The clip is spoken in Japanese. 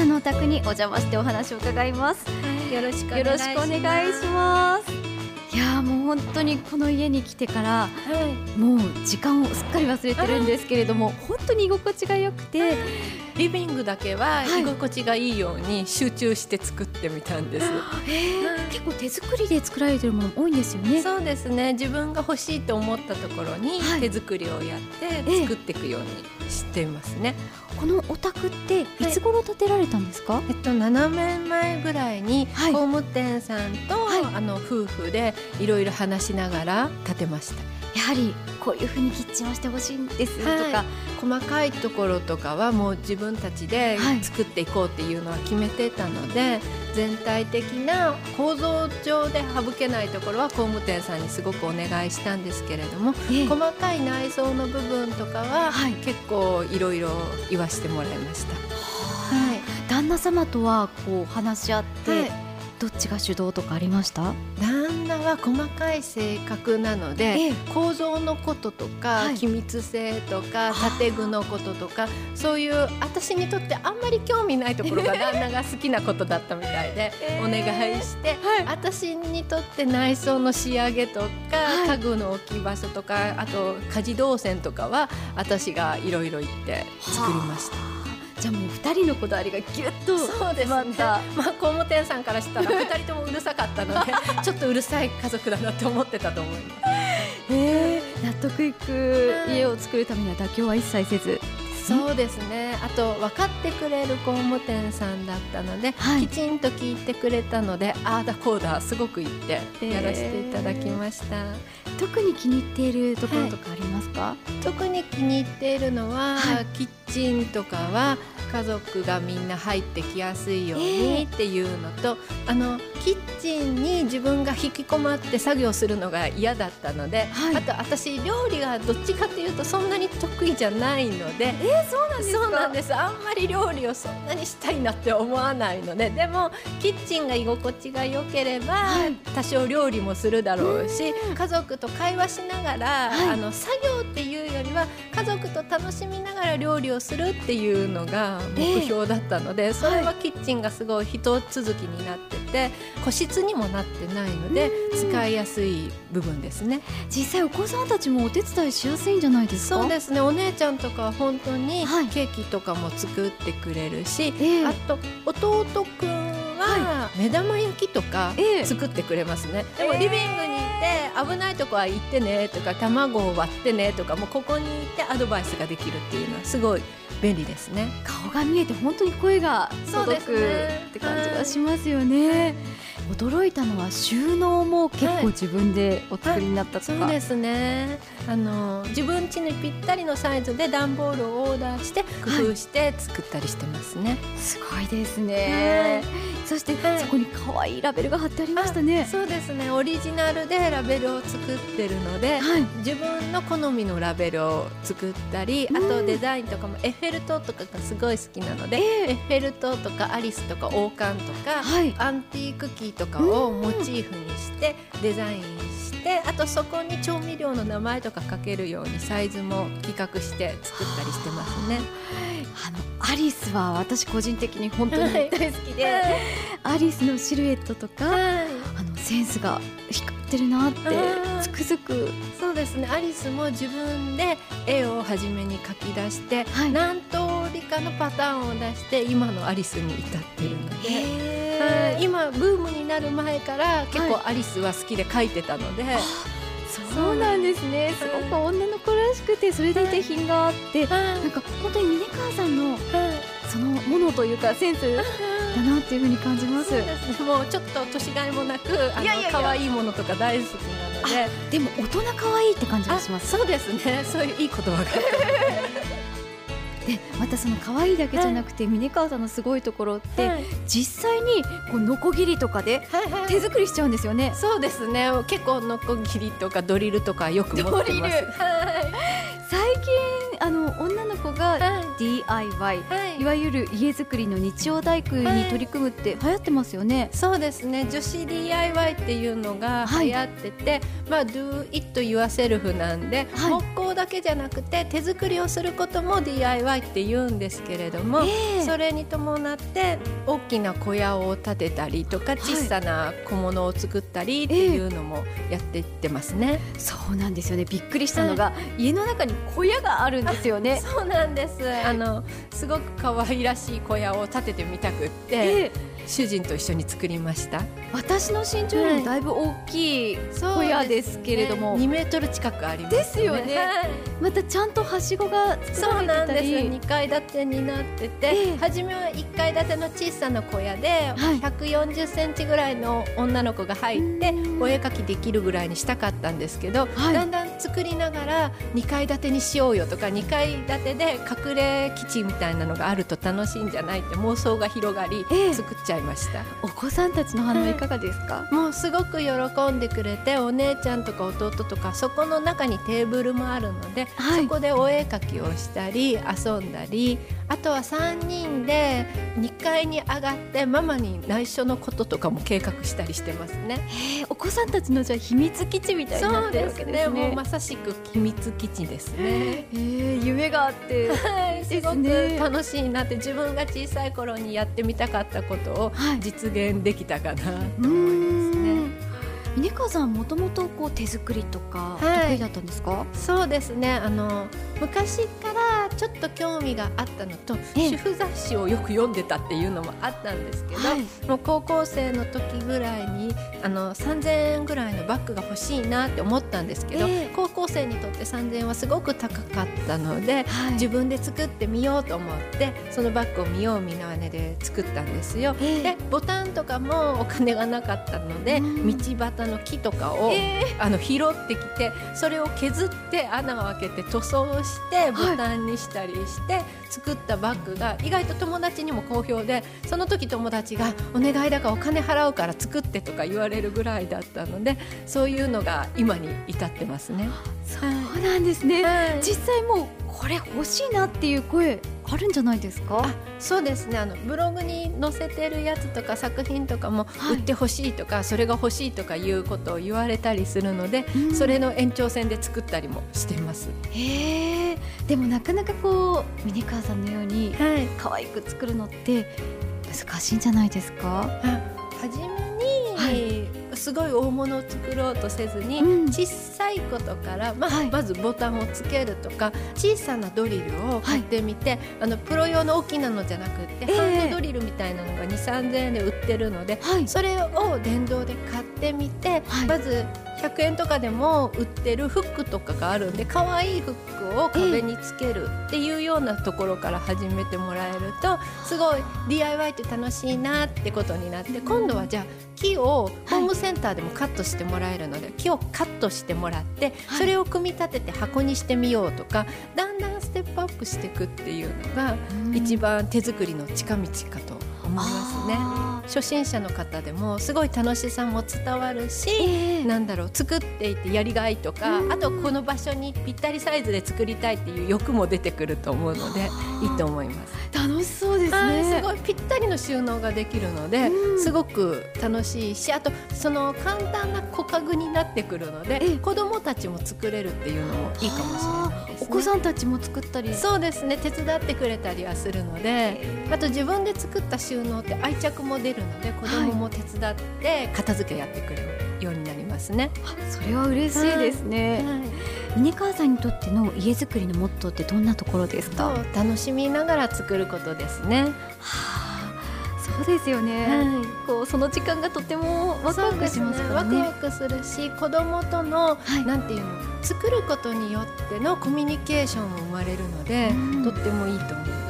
さんのお宅にお邪魔してお話を伺います、よろしくよろしくお願いします。いやーもう本当にこの家に来てからはもう時間をすっかり忘れてるんですけれども本当に居心地が良くてい、リビングだけははい。居心地がいいように集中して作ってみたんです。結構手作りで作られてるもの多いんですよね。そうですね。自分が欲しいと思ったところにはい。手作りをやってええ。作っていくようにしていますね。このお宅っていつ頃建てられたんですか、えっと7年前ぐらいにはい。工務店さんと、はい。あの夫婦でいろいろ話しながら建てました。やはりこういう風にキッチンをしてほしいんですとか、はい。細かいところとかはもう自分たちではい。作っていこうっていうのは決めてたので、全体的な構造上で省けないところは工務店さんにすごくお願いしたんですけれどもええ。細かい内装の部分とかははい。結構いろいろ言わしてもらいました。はい。旦那様とはこう話し合って、はいどっちが主導とかありました？旦那は細かい性格なので、ええ。構造のこととか、はい。気密性とかはあ。建具のこととかそういう私にとってあんまり興味ないところが 旦那が好きなことだったみたいで、ええ。お願いして、はい。私にとって内装の仕上げとか、はい。家具の置き場所とかあと家事動線とかは私がいろいろ言って作りました。じゃあもう二人のこだわりがギュッとそうですね。まあ、工務店さんからしたら2人ともうるさかったので ちょっとうるさい家族だなって思ってたと思います。えー納得いく家を作るためには妥協は一切せずそうですね。あと分かってくれる工務店さんだったので、はい。きちんと聞いてくれたのでああだこうだすごく言ってやらせていただきました、特に気に入っているところとかありますか、特に気に入っているのは、はい。キッチンとかは家族がみんな入ってきやすいようにっていうのと、あのキッチンに自分が引きこまって作業するのが嫌だったので、はい。あと私料理がどっちかというとそんなに得意じゃないのでえー、そうなんですか？そうなんです。あんまり料理をそんなにしたいなって思わないのででもキッチンが居心地が良ければ、はい。多少料理もするだろうし家族と会話しながら、はい。あの作業っていうよりは家族と楽しみながら料理をするっていうのが目標だったので、それはキッチンがすごい一続きになってて個室にもなってないので使いやすい部分ですね。実際お子さんたちもお手伝いしやすいんじゃないですか？そうですね。お姉ちゃんとかは本当にはい。ケーキとかも作ってくれるし、ええ。あと弟くんは目玉焼きとかええ。作ってくれますね、でもええリビングに危ないとこは行ってねとか卵を割ってねとかもうここに行ってアドバイスができるっていうのはすごい便利ですね。顔が見えて本当に声が届くって感じがしますよね。驚いたのは収納も結構自分でお作りになったとか、そうですね。あの自分家にぴったりのサイズで段ボールをオーダーして工夫して作ったりしてますね。すごいですね。そして、はい。そこに可愛いラベルが貼ってありましたね。そうですね。オリジナルでラベルを作ってるので、はい。自分の好みのラベルを作ったり、あとデザインとかもエッフェル塔とかがすごい好きなので、エッフェル塔とかアリスとか王冠とか、はい。アンティークキーとかをモチーフにしてデザインしてあとそこに調味料の名前とか書けるようにサイズも企画して作ったりしてますね。あのアリスは私個人的に本当にはい。大好きで、アリスのシルエットとか、あのセンスが光ってるなってつくづく。そうですね。アリスも自分で絵を初めに描き出して、はい。何通りかのパターンを出して今のアリスに至ってるので。へはい。今ブームになる前から結構アリスは好きで描いてたので、そうなんですね。すごく女の子らしくてそれでいて品があってはい。なんか本当に峰川さんのそのものというかセンスだなっていうふうに感じます。そうもうちょっと年がいもなくあいやいやいや。の可愛いものとか大好きなので。でも大人可愛いって感じがします。そうですね。そういういい言葉が でまたその可愛いだけじゃなくて峰川さんのすごいところって、はい。実際にこうノコギリとかではいはい。手作りしちゃうんですよね。そうですね。結構ノコギリとかドリルとかよく持ってます。ドリル。はい。最近あの女の子がはい。DIY はい。いわゆる家づくりの日曜大工に取り組むって流行ってますよね。そうですね。女子 DIY っていうのがはい。流行ってて、まあ Do it yourself なんで、はい。木工だけじゃなくて手作りをすることも DIY って言うんですけれども、ええ。それに伴って大きな小屋を建てたりとか小さな小物を作ったりっていうのもやっていってますね。そうなんですよね。びっくりしたのが、家の中に小屋があるんですよね。そうなんです。あのすごく可愛らしい小屋を建ててみたくって、ええ。主人と一緒に作りました。私の身長よりもだいぶ大きい小屋ですけれども、2メートル近くあります、ですよね。はい。またちゃんとはしごが作そうらなんです。れてたり2階建てになってて、ええ。初めは1階建ての小さな小屋で、はい。140センチぐらいの女の子が入ってうん。お絵描きできるぐらいにしたかったんですけど、はい。だんだん作りながら2階建てにしようよとか2階建てで隠れ基地みたいなのがあると楽しいんじゃないって妄想が広がり、ええ。作っちゃいました。お子さんたちの反応いかがですか、もうすごく喜んでくれてお姉ちゃんとか弟とかそこの中にテーブルもあるので、はい。そこでお絵描きをしたり遊んだりあとは3人で2階に上がってママに内緒のこととかも計画したりしてますね。えーお子さんたちのじゃあ秘密基地みたいになってるわけですねもうまさしく秘密基地ですね。えー夢があってはい、すごくね楽しいなって自分が小さい頃にやってみたかったことをはい実現できたかなとう思いますね。ん峰川さんもともとこう手作りとかはい。得意だったんですか、そうですね。あの昔からちょっと興味があったのとええ。主婦雑誌をよく読んでたっていうのもあったんですけど、はい。もう高校生の時ぐらいにあの3000円ぐらいのバッグが欲しいなって思ったんですけど、ええ。高校生にとって3000円はすごく高かったので、はい。自分で作ってみようと思ってそのバッグを見よう見まねで作ったんですよ。ええ。でボタンとかもお金がなかったので、うん。道端の木とかを、えあの拾ってきてそれを削って穴を開けて塗装してボタンにしたりして作ったバッグが意外と友達にも好評でその時友達が「お願いだからお金払うから作って」とか言われるぐらいだったのでそういうのが今に至ってますね。そうなんですね、はい。実際もうこれ欲しいなっていう声あるんじゃないですか？あそうですね。あのブログに載せてるやつとか作品とかもはい。売ってほしいとか、それが欲しいとかいうことを言われたりするので、うん。それの延長線で作ったりもしてます。へえ。でもなかなかこう峰川さんのようにはい。可愛く作るのって難しいんじゃないですか？あ初めに、すごい大物を作ろうとせずに、うん。小さいことから、まあはい。まずボタンをつけるとか小さなドリルを買ってみて、あのプロ用の大きなのじゃなくって、ええ。ハンドドリルみたいなのが2 3 0円で売ってるのではい。それを電動で買ってみて、はい。まず100円とかでも売ってるフックとかがあるんで可愛いフックを壁につけるっていうようなところから始めてもらえるとすごい DIY って楽しいなってことになって今度はじゃあ木をホームセンターでもカットしてもらえるので木をカットしてもらってはい。それを組み立てて箱にしてみようとかだんだんステップアップしていくっていうのが一番手作りの近道かと思いますね。あ初心者の方でもすごい楽しさも伝わるし、ーええなんだろう作っていてやりがいとかうんあとこの場所にぴったりサイズで作りたいっていう欲も出てくると思うのでいいと思います。楽しそうですはいねすごいぴったりの収納ができるのでうん。すごく楽しいしあとその簡単な小家具になってくるのでええ。子どもたちも作れるっていうのもいいかもしれないですね。お子さんたちも作ったり。そうですね。手伝ってくれたりはするのであと自分で作った収納って愛着も出るので子供も手伝って片付けやってくれるようになりますね。あそれは嬉しいですね、峰川さんにとっての家づくりのモットーってどんなところですか、楽しみながら作ることですね。あ、そうですよね、はこうその時間がとてもワクワクしますからね。ワクワクするし子供との、はい。なんていうの作ることによってのコミュニケーションも生まれるので、うん。とってもいいと思います。